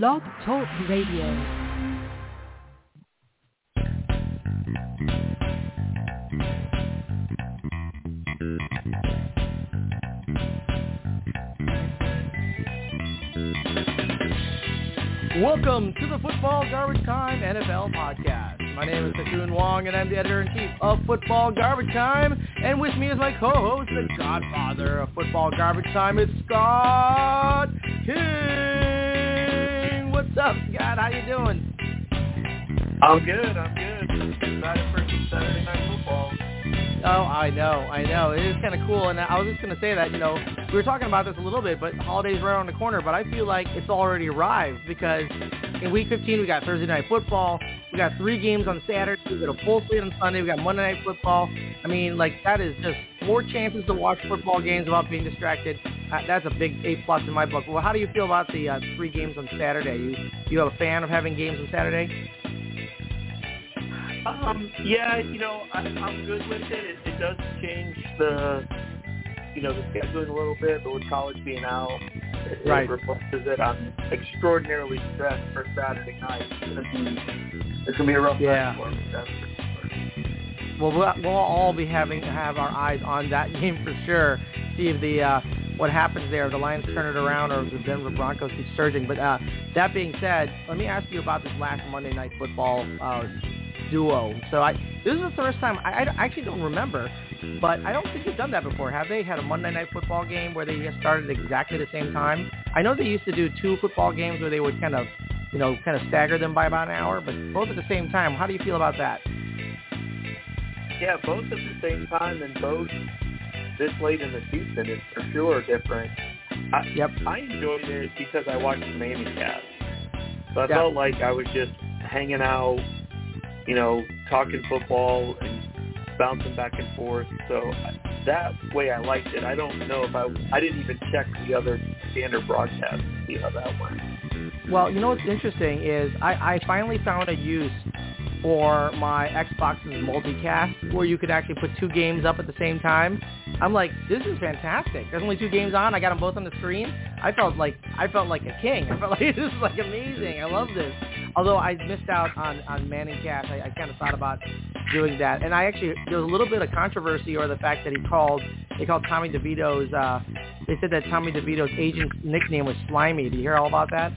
Blog Talk Radio. Welcome to the Football Garbage Time NFL podcast. My name is Ha Kung Wong, and I'm the editor-in-chief of Football Garbage Time. And with me is my co-host, the godfather of Football Garbage Time, it's Scott King. Up, Scott? How you doing? I'm good. I'm good. Excited for some Saturday Night Football. Oh, I know, I know. It is kind of cool, and I was just going to say that, you know, we were talking about this a little bit, but holidays right around the corner, but I feel like it's already arrived because in Week 15 we got Thursday Night Football, we got three games on Saturday, we got a full slate on Sunday, we got Monday Night Football. I mean, like, that is just more chances to watch football games without being distracted. Uh, that's a big A-plus in my book. Well, how do you feel about the uh, three games on Saturday? You, you a fan of having games on Saturday? Um, yeah, you know, I, I'm good with it. it. It does change the, you know, the scheduling a little bit, but with college being out, it, Right. it reflects it. I'm extraordinarily stressed for Saturday night. It's gonna be, it's gonna be a rough Yeah. night for me. That's for sure. Well, we'll we'll all be having to have our eyes on that game for sure. See if the uh, what happens there. The Lions turn it around, or the Denver Broncos keep surging. But uh, that being said, let me ask you about this last Monday Night Football uh, duo. So I this is the first time I, I actually don't remember, but I don't think they've done that before. Have they had a Monday Night Football game where they started exactly the same time? I know they used to do two football games where they would kind of you know kind of stagger them by about an hour, but both at the same time. How do you feel about that? Yeah, both at the same time and both this late in the season is for sure different. I, Yep. I enjoyed it because I watched the Miami cast. So I Yeah. felt like I was just hanging out, you know, talking football and bouncing back and forth. So that way I liked it. I don't know if I I didn't even check the other standard broadcast to see how that went. Well, you know what's interesting is I, I finally found a use for my Xbox's multicast where you could actually put two games up at the same time. I'm like, this is fantastic. There's only two games on. I got them both on the screen. I felt like I felt like a king. I felt like this is like amazing. I love this. Although I missed out on on Manning Cast, I, I kind of thought about doing that. And I actually there was a little bit of controversy over the fact that he called they called Tommy DeVito's. Uh, they said that Tommy DeVito's agent's nickname was Slimy. Did you hear all about that?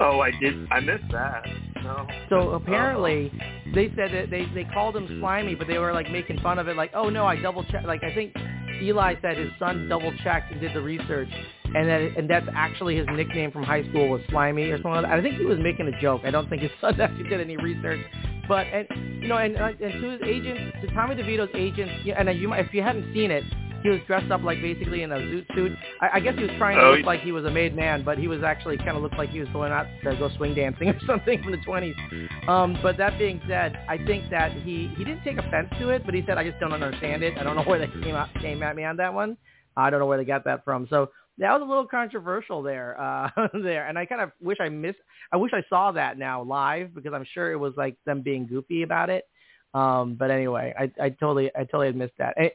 Oh, I did. I missed that. No. So apparently, they said that they they called him slimy, but they were like making fun of it, like, oh no, I double checked. Like I think Eli said his son double checked and did the research, and that and that's actually his nickname from high school was slimy or something. Like. I think he was making a joke. I don't think his son actually did any research. But and you know, and and to his agent, to Tommy DeVito's agent, and uh, you might, if you hadn't seen it, he was dressed up like basically in a zoot suit. I, I guess he was trying to Oh, look like he was a made man, but he was actually kind of looked like he was going out to go swing dancing or something from the 20s. Um, but that being said, I think that he he didn't take offense to it, but he said I just don't understand it. I don't know where they came out came at me on that one. I don't know where they got that from. So that was a little controversial there, uh, there, and I kind of wish I missed. I wish I saw that now live because I'm sure it was like them being goofy about it. Um, but anyway, I, I totally, I totally had missed that. Eh,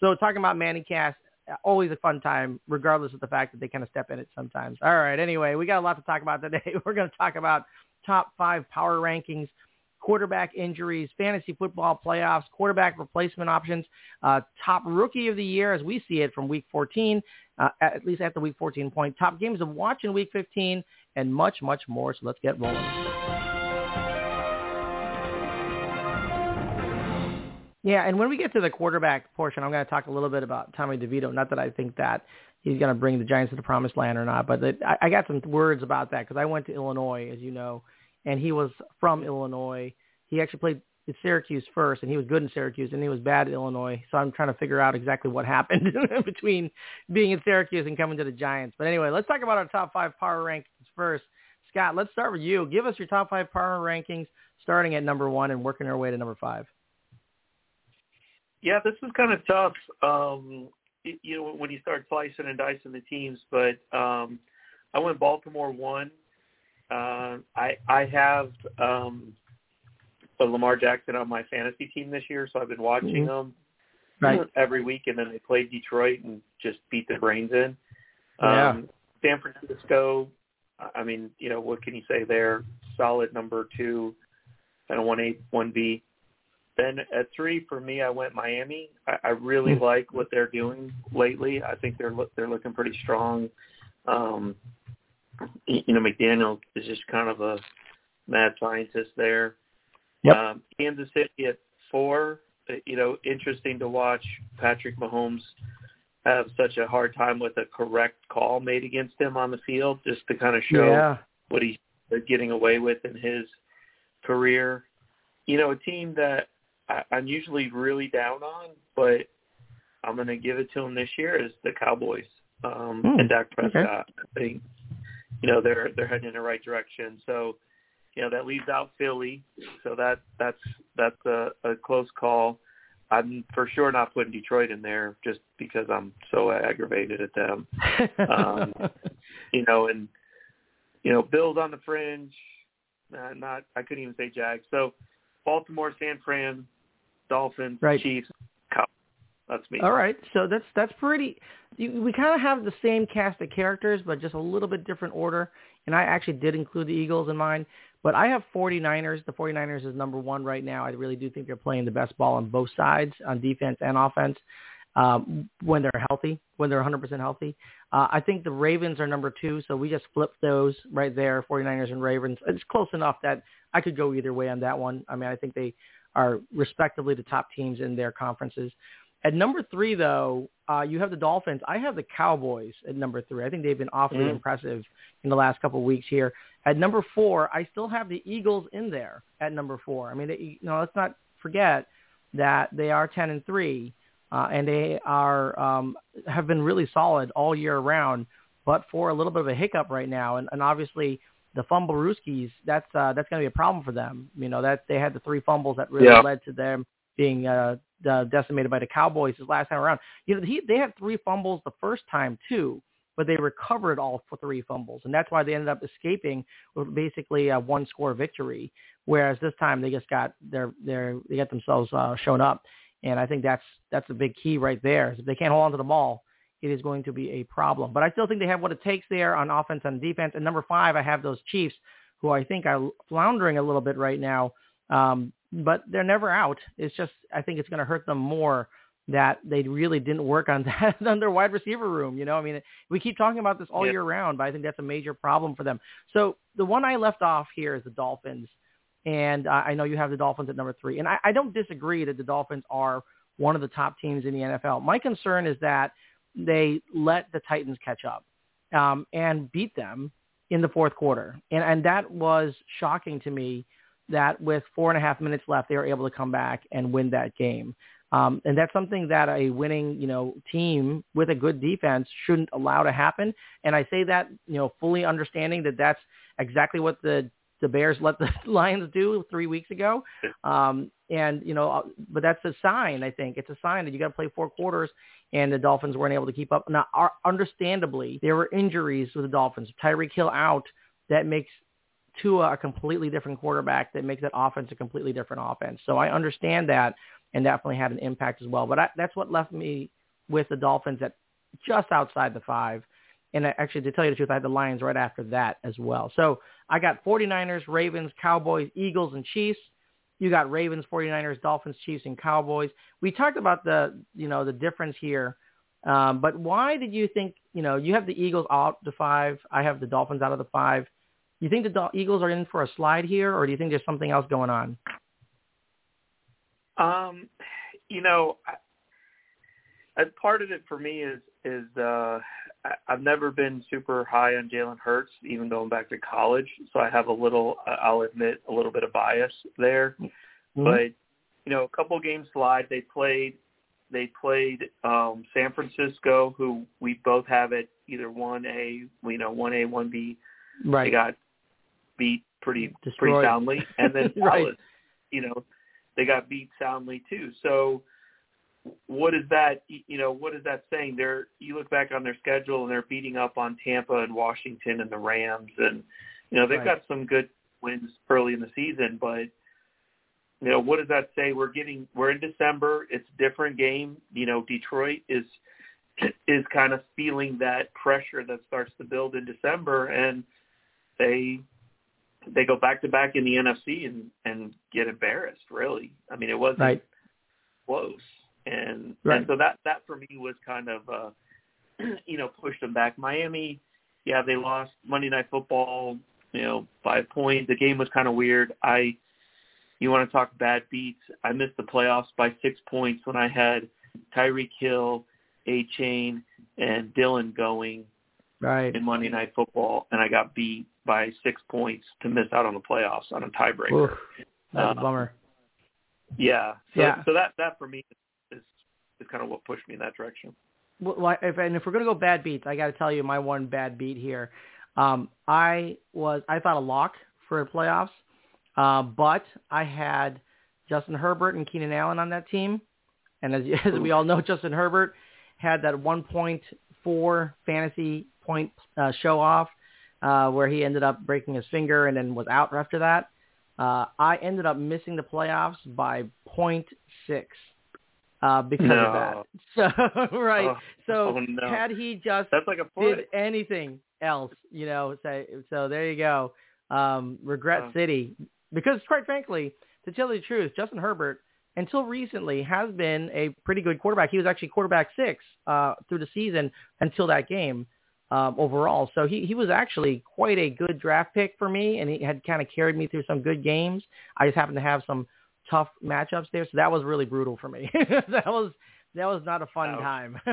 So talking about Manning Cast, always a fun time, regardless of the fact that they kind of step in it sometimes. All right. Anyway, we got a lot to talk about today. We're going to talk about top five power rankings, quarterback injuries, fantasy football playoffs, quarterback replacement options, uh, top rookie of the year as we see it from week 14, uh, at least at the week 14 point, top games of watch in week 15, and much, much more. So let's get rolling. Yeah, and when we get to the quarterback portion, I'm going to talk a little bit about Tommy DeVito. Not that I think that he's going to bring the Giants to the promised land or not, but that, I, I got some words about that because I went to Illinois, as you know, and he was from Illinois. He actually played at Syracuse first, and he was good in Syracuse, and he was bad at Illinois. So I'm trying to figure out exactly what happened between being in Syracuse and coming to the Giants. But anyway, let's talk about our top five power rankings first. Scott, let's start with you. Give us your top five power rankings, starting at number one and working our way to number five. Yeah, this is kind of tough. Um, you know, when you start slicing and dicing the teams, but um, I went Baltimore one. Uh, I I have um, a Lamar Jackson on my fantasy team this year, so I've been watching them Right. every week, and then they played Detroit and just beat the brains in. Yeah. Um, San Francisco, I mean, you know, what can you say there? Solid number two, kind of one A, one B. Then at three for me, I went Miami. I, I really Hmm. like what they're doing lately. I think they're look they're looking pretty strong. Um, you know, McDaniel is just kind of a mad scientist there. Yep. Um, Kansas City at four. uh, You know, interesting to watch Patrick Mahomes have such a hard time with a correct call made against him on the field, just to kind of show Yeah. what he's getting away with in his career. You know, a team that I, I'm usually really down on, but I'm going to give it to them this year is the Cowboys um, Hmm, and Dak okay. Prescott. I think you know they're they're heading in the right direction. So you know that leaves out Philly. So that that's that's a, a close call. I'm for sure not putting Detroit in there just because I'm so aggravated at them um, you know, and you know, Bills on the fringe. Uh, not, I couldn't even say Jags. So, Baltimore, San Fran, Dolphins, Right. Chiefs, Cowboys. That's me. All right, so that's that's pretty. You, we kind of have the same cast of characters, but just a little bit different order. And I actually did include the Eagles in mine, but I have 49ers. The 49ers is number one right now. I really do think they're playing the best ball on both sides, on defense and offense, um, when they're healthy, when they're 100% healthy. Uh, I think the Ravens are number two, so we just flipped those right there, 49ers and Ravens. It's close enough that I could go either way on that one. I mean, I think they are respectively the top teams in their conferences. At number three, though, uh, you have the Dolphins. I have the Cowboys at number three. I think they've been awfully Mhm. impressive in the last couple of weeks here. At number four, I still have the Eagles in there at number four. I mean, they, you know, let's not forget that they are ten and three, uh, and they are um, have been really solid all year round. But for a little bit of a hiccup right now, and, and obviously the fumble Rooskies, that's uh, that's going to be a problem for them. You know that they had the three fumbles that really Yeah. led to them being uh, uh, decimated by the Cowboys this last time around. You know, he, they had three fumbles the first time too, but they recovered all three fumbles, and that's why they ended up escaping with basically a one-score victory. Whereas this time they just got their their they got themselves uh, shown up, and I think that's that's a big key right there. If they can't hold on to the ball, it is going to be a problem. But I still think they have what it takes there on offense and defense. And number five, I have those Chiefs, who I think are floundering a little bit right now. Um, but they're never out. It's just I think it's going to hurt them more that they really didn't work on that on their wide receiver room. You know, I mean, we keep talking about this all Yeah. year round, but I think that's a major problem for them. So the one I left off here is the Dolphins, and uh, I know you have the Dolphins at number three, and I, I don't disagree that the Dolphins are one of the top teams in the NFL. My concern is that they let the Titans catch up um, and beat them in the fourth quarter, and and that was shocking to me that with four and a half minutes left, they were able to come back and win that game. Um, and that's something that a winning, you know, team with a good defense shouldn't allow to happen. And I say that, you know, fully understanding that that's exactly what the the Bears let the Lions do three weeks ago. Um, and you know, uh, but that's a sign. I think it's a sign that you got to play four quarters, and the Dolphins weren't able to keep up. Now, are, understandably, there were injuries with the Dolphins. Tyreek Hill out, that makes Tua a completely different quarterback. That makes that offense a completely different offense. So I understand that, and definitely had an impact as well. But I, that's what left me with the Dolphins at just outside the five. And actually, to tell you the truth, I had the Lions right after that as well. So I got 49ers, Ravens, Cowboys, Eagles, and Chiefs. You got Ravens, 49ers, Dolphins, Chiefs, and Cowboys. We talked about the, you know, the difference here. Um, but why did you think, you know, you have the Eagles out of the five. I have the Dolphins out of the five. You think the Eagles are in for a slide here, or do you think there's something else going on? Um, you know, I, part of it for me is is uh, I've never been super high on Jalen Hurts, even going back to college. So I have a little, uh, I'll admit, a little bit of bias there. But you know, a couple games slide. They played, they played um, San Francisco, who we both have it either one A, you know, one A, one B. right. They got beat pretty Destroyed. pretty soundly, and then Right. Dallas, you know, they got beat soundly too. So, what is that? You know, what is that saying? They're you look back on their schedule and they're beating up on Tampa and Washington and the Rams, and you know they've Right. got some good wins early in the season, but. You know what does that say? We're getting we're in December. It's a different game. You know Detroit is is kind of feeling that pressure that starts to build in December, and they they go back to back in the NFC and and get embarrassed. Really, I mean, it wasn't Right. close, and Right. and so that that for me was kind of uh, you know pushed them back. Miami, yeah, they lost Monday Night Football, you know, by a point. The game was kind of weird. I, you want to talk bad beats? I missed the playoffs by six points when I had Tyreek Hill, A Chain, and Dylan going Right. in Monday Night Football, and I got beat by six points to miss out on the playoffs on a tiebreaker. Oof. That's a Uh, bummer. Yeah. So, Yeah. So that that for me is is kind of what pushed me in that direction. Well, if, and if we're gonna go bad beats, I got to tell you my one bad beat here. Um, I was I thought a lock for playoffs, uh, but I had Justin Herbert and Keenan Allen on that team, and as, as we all know, Justin Herbert had that 1.4 fantasy point uh, show off uh, where he ended up breaking his finger and then was out after that. Uh, I ended up missing the playoffs by 0.6 uh, because No. of that. So right. Oh, so oh, no. had he just That's like a did anything else, you know, say so there you go. Um, regret Wow. city. Because quite frankly, to tell you the truth, Justin Herbert until recently has been a pretty good quarterback. He was actually quarterback six uh, through the season until that game um, overall. So he, he was actually quite a good draft pick for me, and he had kind of carried me through some good games. I just happened to have some tough matchups there, so that was really brutal for me. that was that was not a fun time.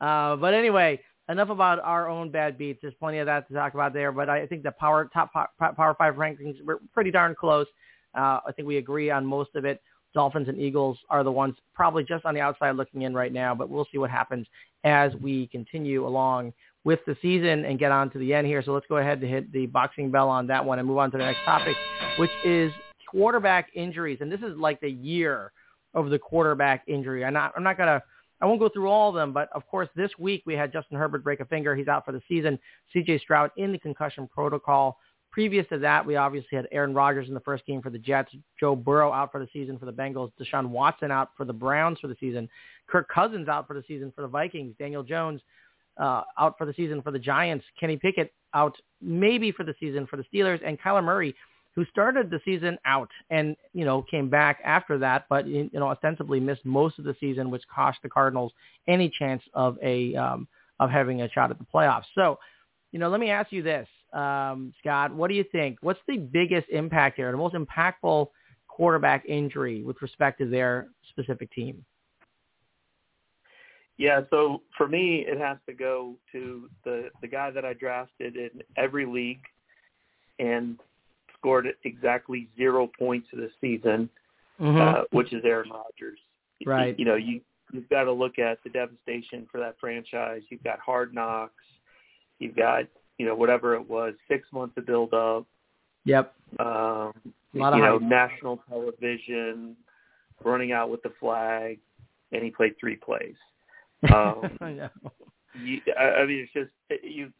uh, but anyway, enough about our own bad beats. There's plenty of that to talk about there. But I think the power top power five rankings were pretty darn close. Uh, I think we agree on most of it. Dolphins and Eagles are the ones probably just on the outside looking in right now, but we'll see what happens as we continue along with the season and get on to the end here. So let's go ahead and hit the boxing bell on that one and move on to the next topic, which is quarterback injuries. And this is like the year of the quarterback injury. I'm not, I'm not to, I won't go through all of them, but of course this week we had Justin Herbert break a finger. He's out for the season. CJ Stroud in the concussion protocol. Previous to that, we obviously had Aaron Rodgers in the first game for the Jets, Joe Burrow out for the season for the Bengals, Deshaun Watson out for the Browns for the season, Kirk Cousins out for the season for the Vikings, Daniel Jones uh, out for the season for the Giants, Kenny Pickett out maybe for the season for the Steelers, and Kyler Murray, who started the season out and you know came back after that, but you know ostensibly missed most of the season, which cost the Cardinals any chance of a um, of having a shot at the playoffs. So, you know, let me ask you this, um, Scott, what do you think? What's the biggest impact here, the most impactful quarterback injury with respect to their specific team? Yeah, so for me, it has to go to the the guy that I drafted in every league and scored exactly zero points this season, uh, which is Aaron Rodgers. Right. You know, you you've got to look at the devastation for that franchise. You've got hard knocks. You've got you know whatever it was, six months of build up. Yep. Um, A lot of you know, national television, running out with the flag, and he played three plays. Um, I know. you, I, I mean, it's just you.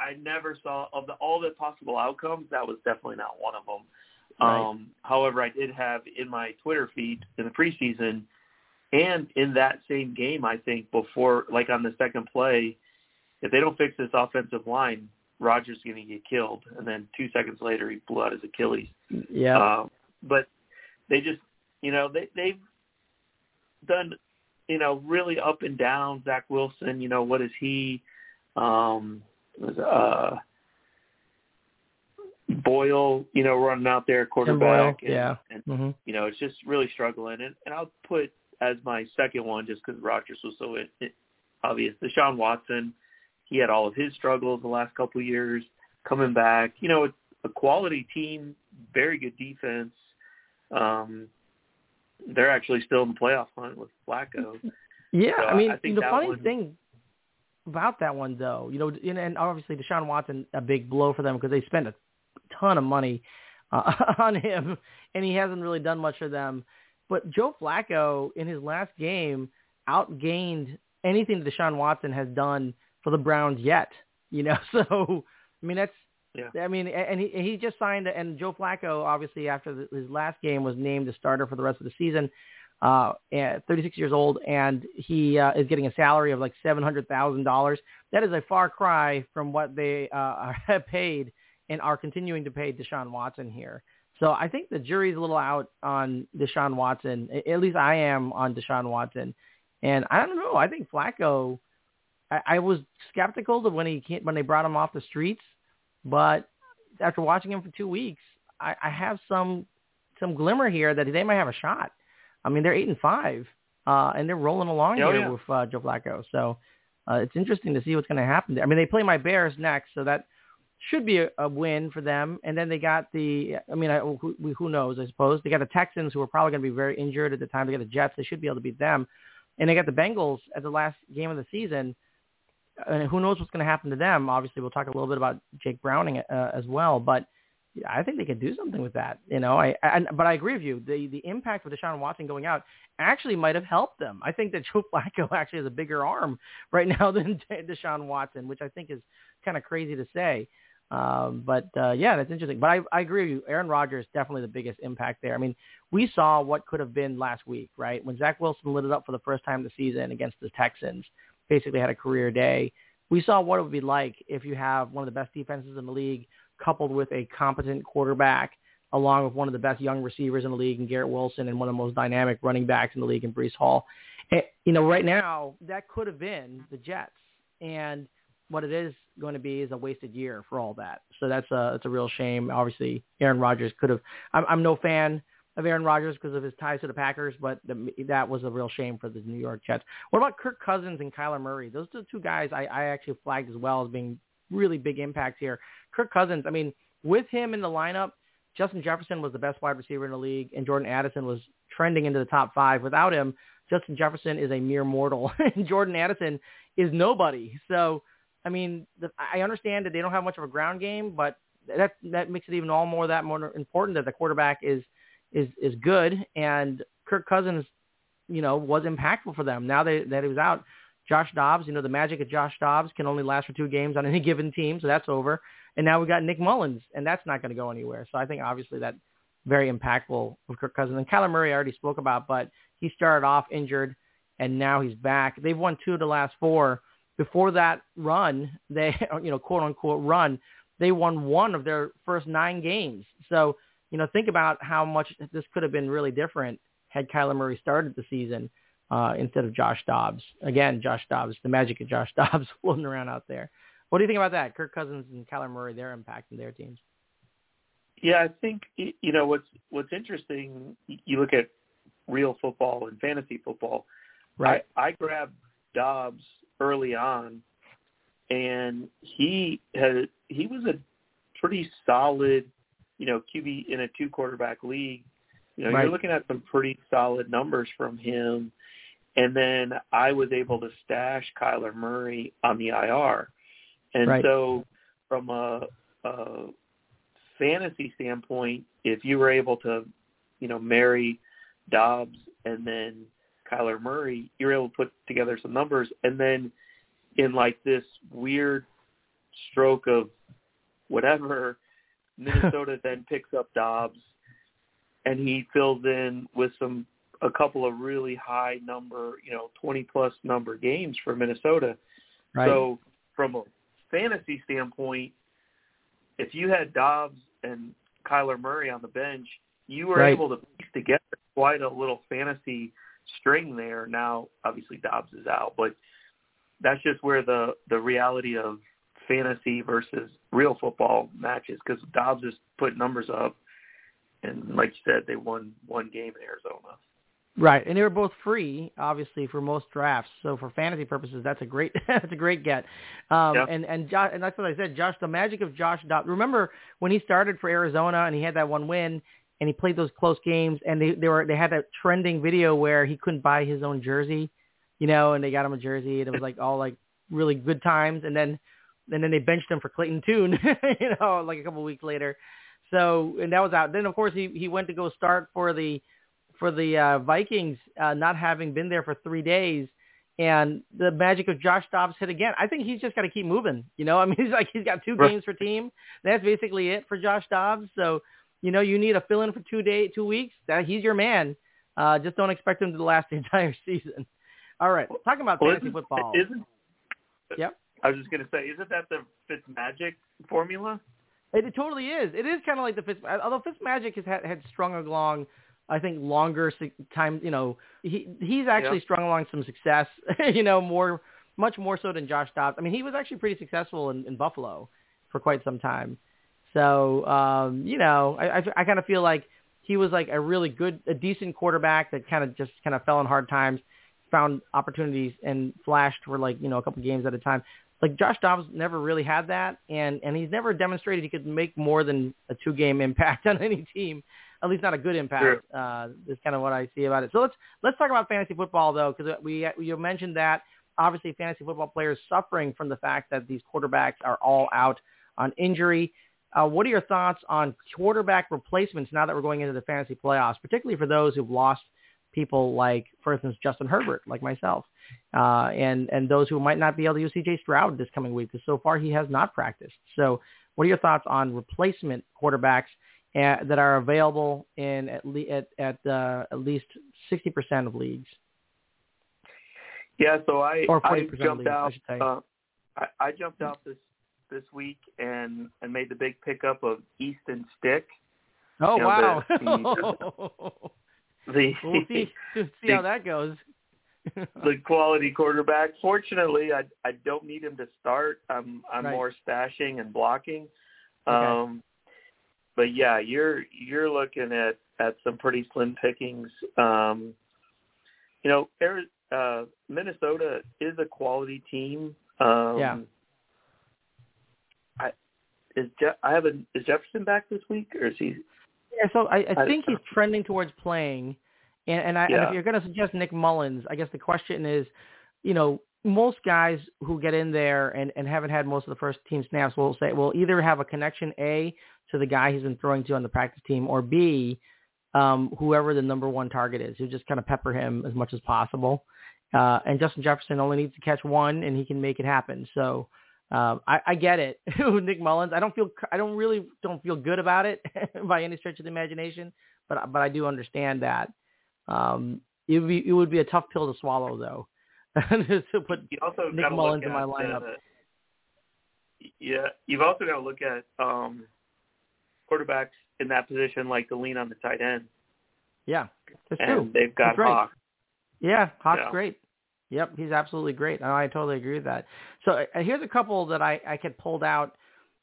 I never saw of the all the possible outcomes. That was definitely not one of them. Right. Um, however, I did have in my Twitter feed in the preseason, and in that same game, I think before, like on the second play, if they don't fix this offensive line, Rodgers is going to get killed. And then two seconds later, he blew out his Achilles. Yeah. Um, but they just, you know, they they've done, you know, really up and down. Zach Wilson, you know, what is he? Um, was uh, Boyle, you know, running out there quarterback. Boyle, yeah. and, hmm you know, it's just really struggling. And, and I'll put as my second one just because Rodgers was so it, it, obvious. Deshaun Watson, he had all of his struggles the last couple of years coming back. You know, it's a quality team, very good defense. Um, they're actually still in the playoff hunt with Flacco. Yeah, So I mean, I the funny one- thing about that one, though, you know, and, and obviously Deshaun Watson, a big blow for them because they spent a ton of money uh, on him, and he hasn't really done much for them. But Joe Flacco, in his last game, outgained anything that Deshaun Watson has done for the Browns yet. You know, so I mean, that's Yeah. I mean, and he he just signed, and Joe Flacco, obviously after the, his last game, was named the starter for the rest of the season. Uh, 36 years old, and he uh, is getting a salary of like $700,000. That is a far cry from what they uh, have paid and are continuing to pay Deshaun Watson here. So I think the jury's a little out on Deshaun Watson. At least I am on Deshaun Watson. And I don't know. I think Flacco. I, I was skeptical of when he came, when they brought him off the streets, but after watching him for two weeks, I, I have some some glimmer here that they might have a shot. I mean, they're eight and five, uh, and they're rolling along oh, here yeah. with uh, Joe Flacco. So uh, it's interesting to see what's going to happen there. I mean, they play my Bears next, so that should be a, a win for them. And then they got the, I mean, I, who, who knows? I suppose they got the Texans, who are probably going to be very injured at the time. They got the Jets; they should be able to beat them. And they got the Bengals at the last game of the season. And who knows what's going to happen to them? Obviously, we'll talk a little bit about Jake Browning uh, as well, but I think they could do something with that. You know, I, I but I agree with you. The the impact of Deshaun Watson going out actually might have helped them. I think that Joe Flacco actually has a bigger arm right now than Deshaun Watson, which I think is kind of crazy to say. Um, but uh, yeah, that's interesting. But I, I agree with you. Aaron Rodgers definitely the biggest impact there. I mean, we saw what could have been last week, right? When Zach Wilson lit it up for the first time this season against the Texans, basically had a career day. We saw what it would be like if you have one of the best defenses in the league coupled with a competent quarterback along with one of the best young receivers in the league and Garrett Wilson and one of the most dynamic running backs in the league in Breece Hall. And, you know, right now that could have been the Jets. And what it is going to be is a wasted year for all that. So that's a it's a real shame. Obviously, Aaron Rodgers could have. I'm, I'm no fan of Aaron Rodgers because of his ties to the Packers, but the, that was a real shame for the New York Jets. What about Kirk Cousins and Kyler Murray? Those are the two guys I, I actually flagged as well as being really big impacts here. Kirk Cousins, I mean, with him in the lineup, Justin Jefferson was the best wide receiver in the league, and Jordan Addison was trending into the top five. Without him, Justin Jefferson is a mere mortal, and Jordan Addison is nobody. So I mean, the, I understand that they don't have much of a ground game, but that that makes it even all more that more important that the quarterback is is is good and Kirk Cousins, you know, was impactful for them. Now they, that he was out, Josh Dobbs, you know, the magic of Josh Dobbs can only last for two games on any given team, so that's over. And now we've got Nick Mullens, and that's not going to go anywhere. So I think obviously that very impactful with Kirk Cousins. And Kyler Murray I already spoke about, but he started off injured, and now he's back. They've won two of the last four before that run, they, you know, quote unquote run, they won one of their first nine games. So, you know, think about how much this could have been really different had Kyler Murray started the season uh, instead of Josh Dobbs. Again, Josh Dobbs, the magic of Josh Dobbs floating around out there. What do you think about that? Kirk Cousins and Kyler Murray, their impact in their teams. Yeah, I think you know what's what's interesting. You look at real football and fantasy football. Right. I, I grabbed Dobbs early on, and he had he was a pretty solid, you know, QB in a two quarterback league. You know, right. you're looking at some pretty solid numbers from him. And then I was able to stash Kyler Murray on the IR. And right. so from a, a fantasy standpoint, if you were able to, you know, marry Dobbs and then Kyler Murray, you're able to put together some numbers. And then in like this weird stroke of whatever, Minnesota then picks up Dobbs and he fills in with some a couple of really high number, you know, 20 plus number games for Minnesota. Right. So from a fantasy standpoint, if you had Dobbs and Kyler Murray on the bench, you were right. able to piece together quite a little fantasy string there. Now, obviously Dobbs is out, but that's just where the the reality of fantasy versus real football matches because Dobbs just put numbers up, and like you said, they won one game in Arizona. Right, and they were both free, obviously, for most drafts. So for fantasy purposes, that's a great that's a great get. Um, yeah. And and Josh, and that's what I said. Josh, the magic of Josh Dobbs. Remember when he started for Arizona and he had that one win, and he played those close games, and they they were they had that trending video where he couldn't buy his own jersey, you know, and they got him a jersey, and it was like all like really good times, and then and then they benched him for Clayton Tune, you know, like a couple of weeks later. So and that was out. Then of course he he went to go start for the for the uh, Vikings, uh, not having been there for three days. And the magic of Josh Dobbs hit again. I think he's just got to keep moving. You know, I mean, he's like he's got two games for team. That's basically it for Josh Dobbs. So, you know, you need a fill in for two day, two weeks. That he's your man. Uh, just don't expect him to last the entire season. All right, talking about Well, fantasy football. Isn't Yep. I was just gonna say, isn't that the Fitzmagic formula? It, it totally is. It is kind of like the Fitz. Although Fitzmagic has had, had strung along, I think longer time. You know, he he's actually Yeah. strung along some success. you know, more much more so than Josh Dobbs. I mean, he was actually pretty successful in, in Buffalo for quite some time. So um, you know, I I, I kind of feel like he was like a really good, a decent quarterback that kind of just kind of fell in hard times, found opportunities and flashed for like you know a couple games at a time like Josh Dobbs never really had that, and and he's never demonstrated he could make more than a two game impact on any team, at least not a good impact. Uh, is kind of what I see about it. So let's let's talk about fantasy football though, because we you mentioned that obviously fantasy football players suffering from the fact that these quarterbacks are all out on injury. Uh, what are your thoughts on quarterback replacements now that we're going into the fantasy playoffs, particularly for those who've lost people like, for instance, Justin Herbert, like myself, uh, and and those who might not be able to use C.J. Stroud this coming week because so far he has not practiced. So, what are your thoughts on replacement quarterbacks uh, that are available in at le- at at, uh, at least sixty percent of leagues? Yeah, so I I jumped leagues, I out. say. Uh, I, I jumped out this this week and and made the big pickup of Easton Stick. Oh You know, wow! the- The we'll see see how that goes. the quality quarterback. Fortunately, I I don't need him to start. I'm I'm Right. more stashing and blocking. Okay. Um, but yeah, you're you're looking at at some pretty slim pickings. Um, you know, Ari- uh, Minnesota is a quality team. Um, Yeah. I is Je- I have a is Jefferson back this week or is he? Yeah, so I, I I- think he's trending towards playing, and and, I, and if you're going to suggest Nick Mullens, I guess the question is, you know, most guys who get in there and, and haven't had most of the first team snaps will say will either have a connection A to the guy he's been throwing to on the practice team, or B, um, whoever the number one target is, who just kind of pepper him as much as possible. Uh, and Justin Jefferson only needs to catch one, and he can make it happen. So. Um, I, I get it, Nick Mullens. I don't feel, I don't really don't feel good about it by any stretch of the imagination, but but I do understand that. Um, it would be it would be a tough pill to swallow though, to put You also Nick Mullens look in my at, lineup. uh, yeah, you've also got to look at um, quarterbacks in that position, like to lean on the tight end, yeah, that's and true. they've got That's right. Hock. Yeah, Hock's great. Yep, he's absolutely great. I, I totally agree with that. So uh, here's a couple that I, I could pulled out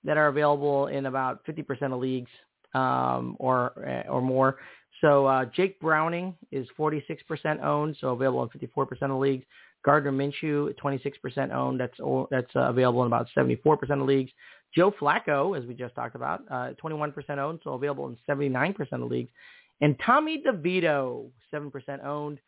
that are available in about 50% of leagues um, or uh, or more. So uh, Jake Browning is 46% owned, so available in 54% of leagues. Gardner Minshew, 26% owned. That's that's uh, available in about 74% of leagues. Joe Flacco, as we just talked about, uh, 21% owned, so available in 79% of leagues. And Tommy DeVito, 7% owned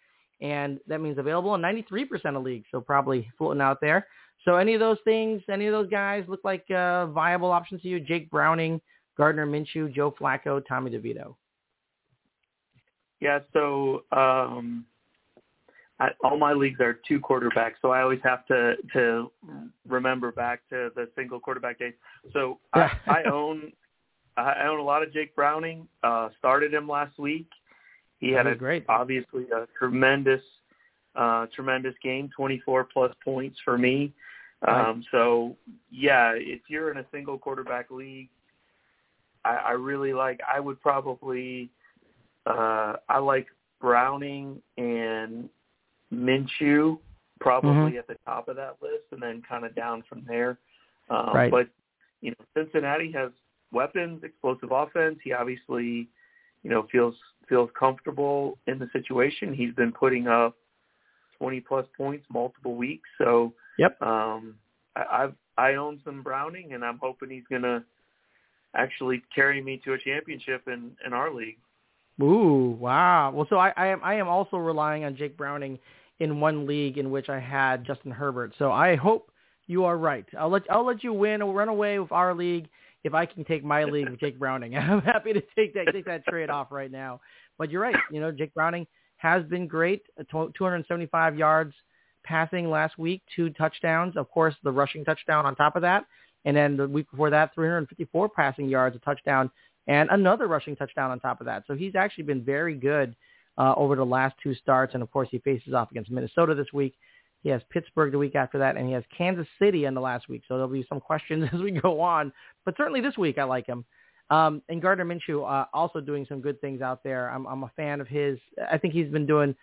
and that means available in 93% of leagues, so probably floating out there. So any of those things, any of those guys look like uh, viable options to you? Jake Browning, Gardner Minshew, Joe Flacco, Tommy DeVito. Yeah, so um, I, all my leagues are two quarterbacks, so I always have to to remember back to the single quarterback days. So I, I own I own a lot of Jake Browning. Uh, started him last week. He had a, great. obviously a tremendous uh, tremendous game, 24 plus points for me. Right. Um, so yeah, if you're in a single quarterback league, I, I really like. I would probably uh, I like Browning and Minshew probably at the top of that list, and then kind of down from there. Um, Right. But you know, Cincinnati has weapons, explosive offense. He obviously, you know, feels feels comfortable in the situation. He's been putting up 20 plus points multiple weeks. So Yep. um, I, I've I own some Browning, and I'm hoping he's gonna actually carry me to a championship in in our league. Ooh, wow. Well, so I, I am I am also relying on Jake Browning in one league in which I had Justin Herbert. So I hope you are right. I'll let I'll let you win or run away with our league if I can take my league with Jake Browning. I'm happy to take that take that trade off right now. But you're right. You know, Jake Browning has been great. uh, 275 yards passing last week, two touchdowns. Of course, the rushing touchdown on top of that. And then the week before that, 354 passing yards, a touchdown, and another rushing touchdown on top of that. So he's actually been very good uh, over the last two starts. And of course, he faces off against Minnesota this week. He has Pittsburgh the week after that, and he has Kansas City in the last week. So there'll be some questions as we go on. But certainly this week, I like him. Um, and Gardner Minshew uh, also doing some good things out there. I'm, I'm a fan of his. I think he's been doing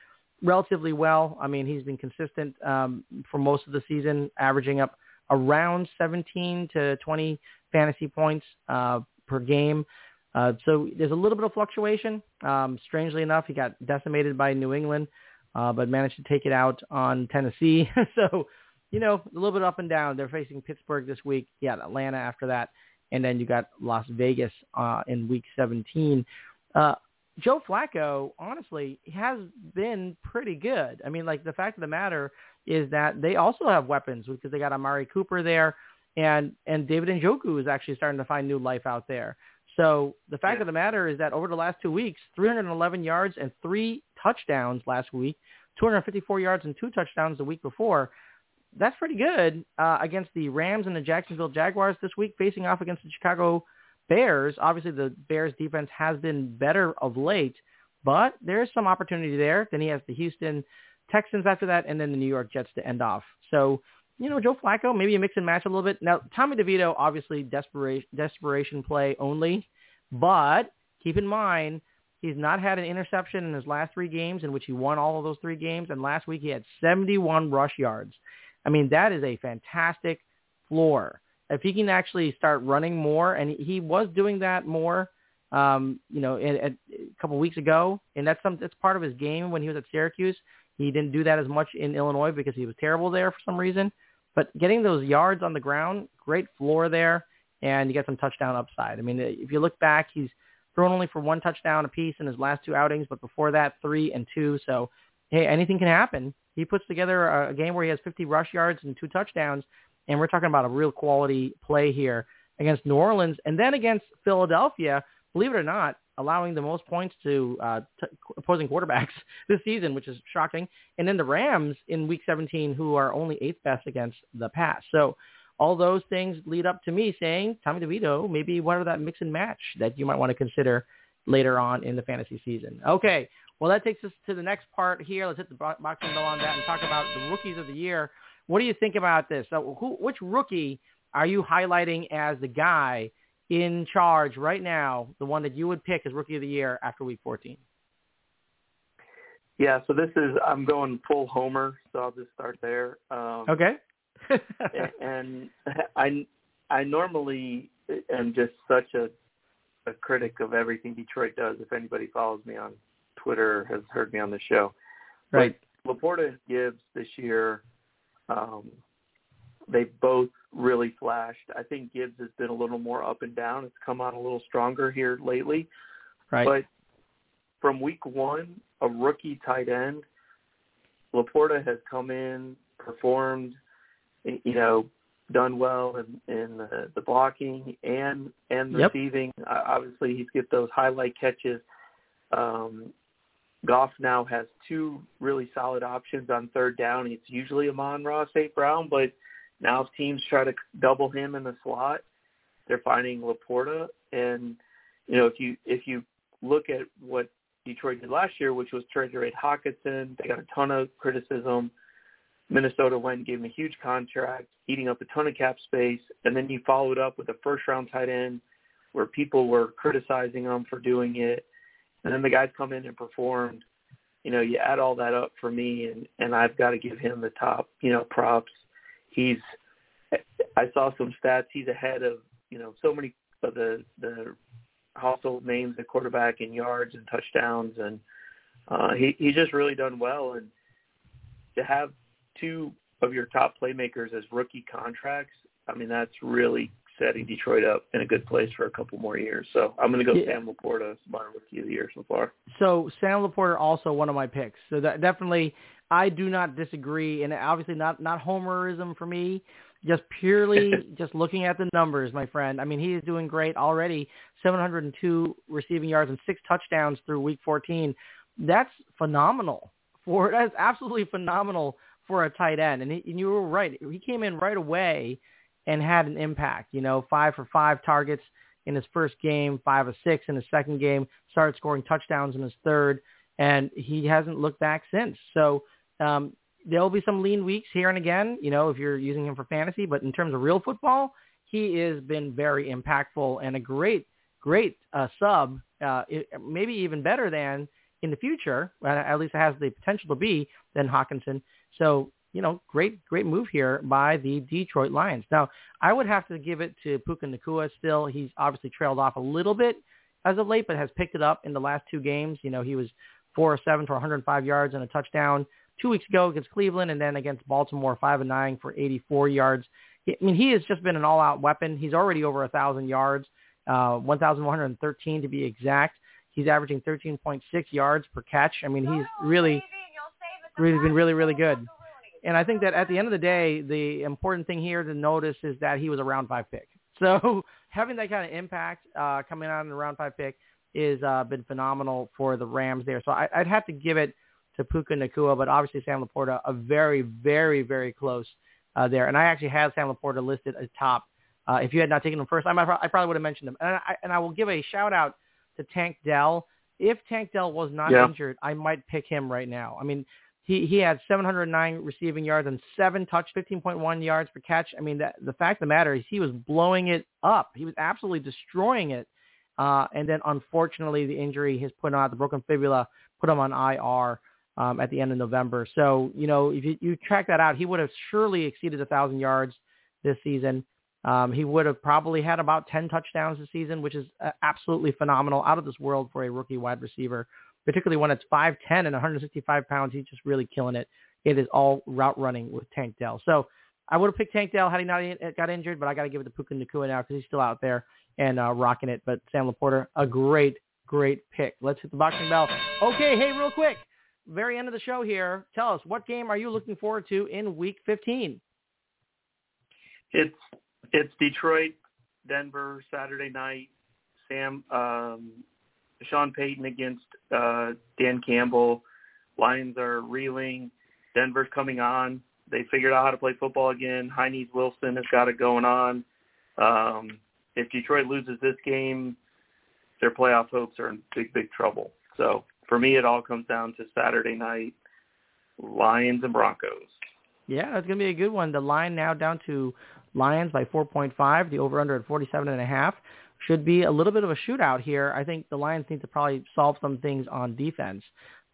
relatively well. I mean, he's been consistent um, for most of the season, averaging up around 17 to 20 fantasy points uh, per game. Uh, so there's a little bit of fluctuation. Um, strangely enough, he got decimated by New England, uh, but managed to take it out on Tennessee. so, you know, a little bit up and down. They're facing Pittsburgh this week. Yeah, Atlanta after that. And then you got Las Vegas uh, in week 17. Uh, Joe Flacco, honestly, has been pretty good. I mean, like the fact of the matter is that they also have weapons because they got Amari Cooper there, and and David Njoku is actually starting to find new life out there. So the fact yeah. of the matter is that over the last two weeks, 311 yards and three touchdowns last week, 254 yards and two touchdowns the week before. That's pretty good uh, against the Rams and the Jacksonville Jaguars this week, facing off against the Chicago Bears. Obviously, the Bears defense has been better of late, but there's some opportunity there. Then he has the Houston Texans after that, and then the New York Jets to end off. So you know, Joe Flacco, maybe a mix and match a little bit. Now, Tommy DeVito, obviously desperation, desperation play only, but keep in mind, he's not had an interception in his last three games in which he won all of those three games. And last week he had 71 rush yards. I mean, that is a fantastic floor. If he can actually start running more, and he was doing that more, um, you know, a, a couple weeks ago, and that's some that's part of his game when he was at Syracuse. He didn't do that as much in Illinois because he was terrible there for some reason. But getting those yards on the ground, great floor there, and you get some touchdown upside. I mean, if you look back, he's thrown only for one touchdown apiece in his last two outings, but before that, three and two. So, hey, anything can happen. He puts together a, a game where he has 50 rush yards and two touchdowns, and we're talking about a real quality play here against New Orleans, and then against Philadelphia. Believe it or not, allowing the most points to uh, opposing quarterbacks this season, which is shocking. And then the Rams in Week 17, who are only eighth best against the pass. So all those things lead up to me saying Tommy DeVito maybe one of that mix and match that you might want to consider later on in the fantasy season. Okay, well that takes us to the next part here. Let's hit the box boxing bell on that and talk about the rookies of the year. What do you think about this? So who, which rookie are you highlighting as the guy in charge right now, the one that you would pick as rookie of the year after week 14? Yeah, so this is I'm going full homer, so I'll just start there. Um, okay. and I I normally am just such a a critic of everything Detroit does. If anybody follows me on Twitter has heard me on the show, right? But LaPorta and Gibbs this year, um, they both really flashed. I think Gibbs has been a little more up and down. It's come on a little stronger here lately. Right. But from week one, a rookie tight end, LaPorta has come in, performed, you know, done well in, in the, the blocking and and yep. receiving. Uh, obviously, he's get those highlight catches. Um, Goff now has two really solid options on third down. It's usually Amon-Ra St. Brown, but now if teams try to double him in the slot, they're finding LaPorta. And you know, if you if you look at what Detroit did last year, which was trade rate Hockenson, they got a ton of criticism. Minnesota went and gave him a huge contract, eating up a ton of cap space, and then you followed up with a first round tight end where people were criticizing him for doing it. And then the guys come in and performed. You know, you add all that up for me and, and I've got to give him the top, you know, props he's I saw some stats. He's ahead of you know so many of the the household names at quarterback in yards and touchdowns, and uh, he he's just really done well. And to have two of your top playmakers as rookie contracts, I mean that's really setting Detroit up in a good place for a couple more years. So I'm going to go yeah. Sam LaPorta, my rookie of the year so far. So Sam LaPorta also one of my picks. So that definitely I do not disagree, and obviously not not homerism for me. Just purely just looking at the numbers, my friend. I mean, he is doing great already. 702 receiving yards and six touchdowns through Week 14. That's phenomenal. For that's absolutely phenomenal for a tight end. And, he, and you were right. He came in right away and had an impact. You know, five for five targets in his first game, five of six in his second game. Started scoring touchdowns in his third and he hasn't looked back since. So um, there will be some lean weeks here and again, you know, if you're using him for fantasy. But in terms of real football, he has been very impactful and a great, great uh, sub, uh, maybe even better than in the future. At least it has the potential to be than Hockenson. So you know, great, great move here by the Detroit Lions. Now, I would have to give it to Puka Nacua still. He's obviously trailed off a little bit as of late, but has picked it up in the last two games. You know, he was four or seven for 105 yards and a touchdown two weeks ago against Cleveland, and then against Baltimore, five and nine for 84 yards. I mean, he has just been an all-out weapon. He's already over a thousand yards, uh, 1,113 to be exact. He's averaging 13.6 yards per catch. I mean, he's really, really been really, really good. And I think that at the end of the day, the important thing here to notice is that he was a round five pick. So having that kind of impact uh, coming out in the round five pick is uh, been phenomenal for the Rams there. So I, I'd have to give it to Puka Nacua, but obviously Sam LaPorta a very, very, very close uh, there. And I actually had Sam LaPorta listed as top. Uh, if you had not taken him first, I, might, I probably would have mentioned him. And I, and I will give a shout out to Tank Dell. If Tank Dell was not yeah. injured, I might pick him right now. I mean, he he had 709 receiving yards and seven touch, 15.1 yards per catch. I mean, the, the fact of the matter is he was blowing it up. He was absolutely destroying it. Uh, and then unfortunately, the injury has put on the broken fibula, put him on IR um, at the end of November. So you know, if you, you track that out, he would have surely exceeded a thousand yards this season. Um, he would have probably had about 10 touchdowns this season, which is uh, absolutely phenomenal, out of this world for a rookie wide receiver particularly when it's 5'10 and 165 pounds. He's just really killing it. It is all route running with Tank Dell. So I would have picked Tank Dell had he not got injured, but I got to give it to Puka Nacua now because he's still out there and uh, rocking it. But Sam LaPorta, a great, great pick. Let's hit the boxing bell. Okay, hey, real quick, very end of the show here. Tell us what game are you looking forward to in Week 15? It's it's Detroit, Denver Saturday night. Sam um, Sean Payton against uh, Dan Campbell. Lions are reeling. Denver's coming on. They figured out how to play football again. Heinz Wilson has got it going on. Um, if Detroit loses this game, their playoff hopes are in big, big trouble. So for me, it all comes down to Saturday night, Lions and Broncos. Yeah, that's going to be a good one. The line now down to Lions by 4.5, the over-under at 47 and a half should be a little bit of a shootout here. I think the Lions need to probably solve some things on defense.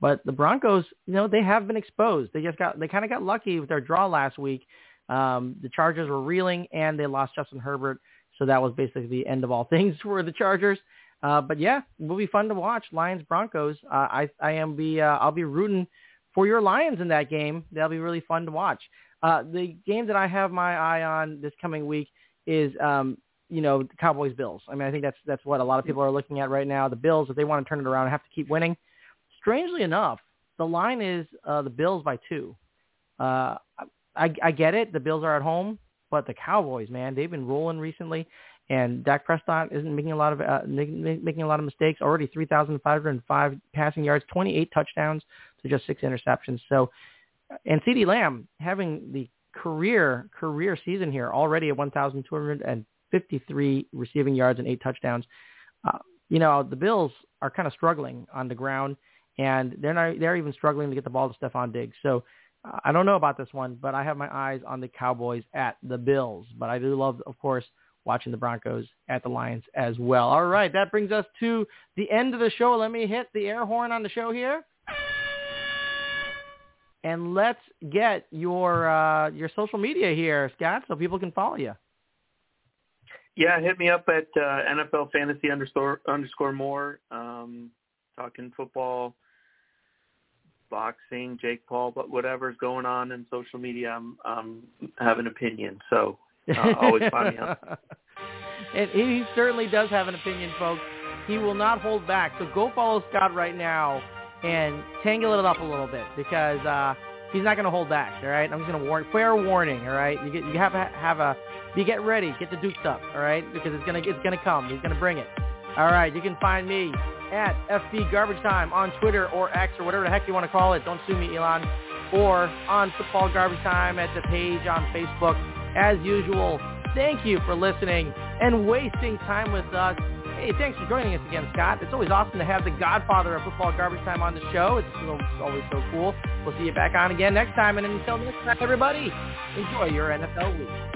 But the Broncos, you know, they have been exposed. They just got they kind of got lucky with their draw last week. Um, the Chargers were reeling and they lost Justin Herbert, so that was basically the end of all things for the Chargers. Uh, but yeah, it will be fun to watch Lions Broncos. Uh, I I am be uh, I'll be rooting for your Lions in that game. That'll be really fun to watch. Uh, the game that I have my eye on this coming week is um, you know, Cowboys Bills. I mean, I think that's that's what a lot of people are looking at right now. The Bills, if they want to turn it around, have to keep winning. Strangely enough, the line is uh, the Bills by two. Uh, I, I get it. The Bills are at home, but the Cowboys, man, they've been rolling recently, and Dak Prescott isn't making a lot of uh, making a lot of mistakes. Already 3,505 passing yards, 28 touchdowns to just six interceptions. So, and CeeDee Lamb having the career career season here already at 1,253 receiving yards and eight touchdowns. Uh, you know, the Bills are kind of struggling on the ground, and they're not, they're even struggling to get the ball to Stefon Diggs. So uh, I don't know about this one, but I have my eyes on the Cowboys at the Bills. But I do love, of course, watching the Broncos at the Lions as well. All right, that brings us to the end of the show. Let me hit the air horn on the show here. And let's get your uh, your social media here, Scott, so people can follow you. Yeah, hit me up at uh, NFL Fantasy underscore underscore more. Um, talking football, boxing, Jake Paul, but whatever's going on in social media, I'm, I'm have an opinion. So uh, always find me. And he certainly does have an opinion, folks. He will not hold back. So go follow Scott right now and tangle it up a little bit because uh, he's not going to hold back. All right, I'm just going to warn. Fair warning. All right, you get you have have a you get ready, get the dukes up, all right? Because it's gonna it's gonna come. He's gonna bring it. All right, you can find me at FB Garbage Time on Twitter or X or whatever the heck you want to call it. Don't sue me, Elon. Or on Football Garbage Time at the page on Facebook. As usual, thank you for listening and wasting time with us. Hey, thanks for joining us again, Scott. It's always awesome to have the godfather of football garbage time on the show. It's always so cool. We'll see you back on again next time. And until next time, everybody, enjoy your NFL week.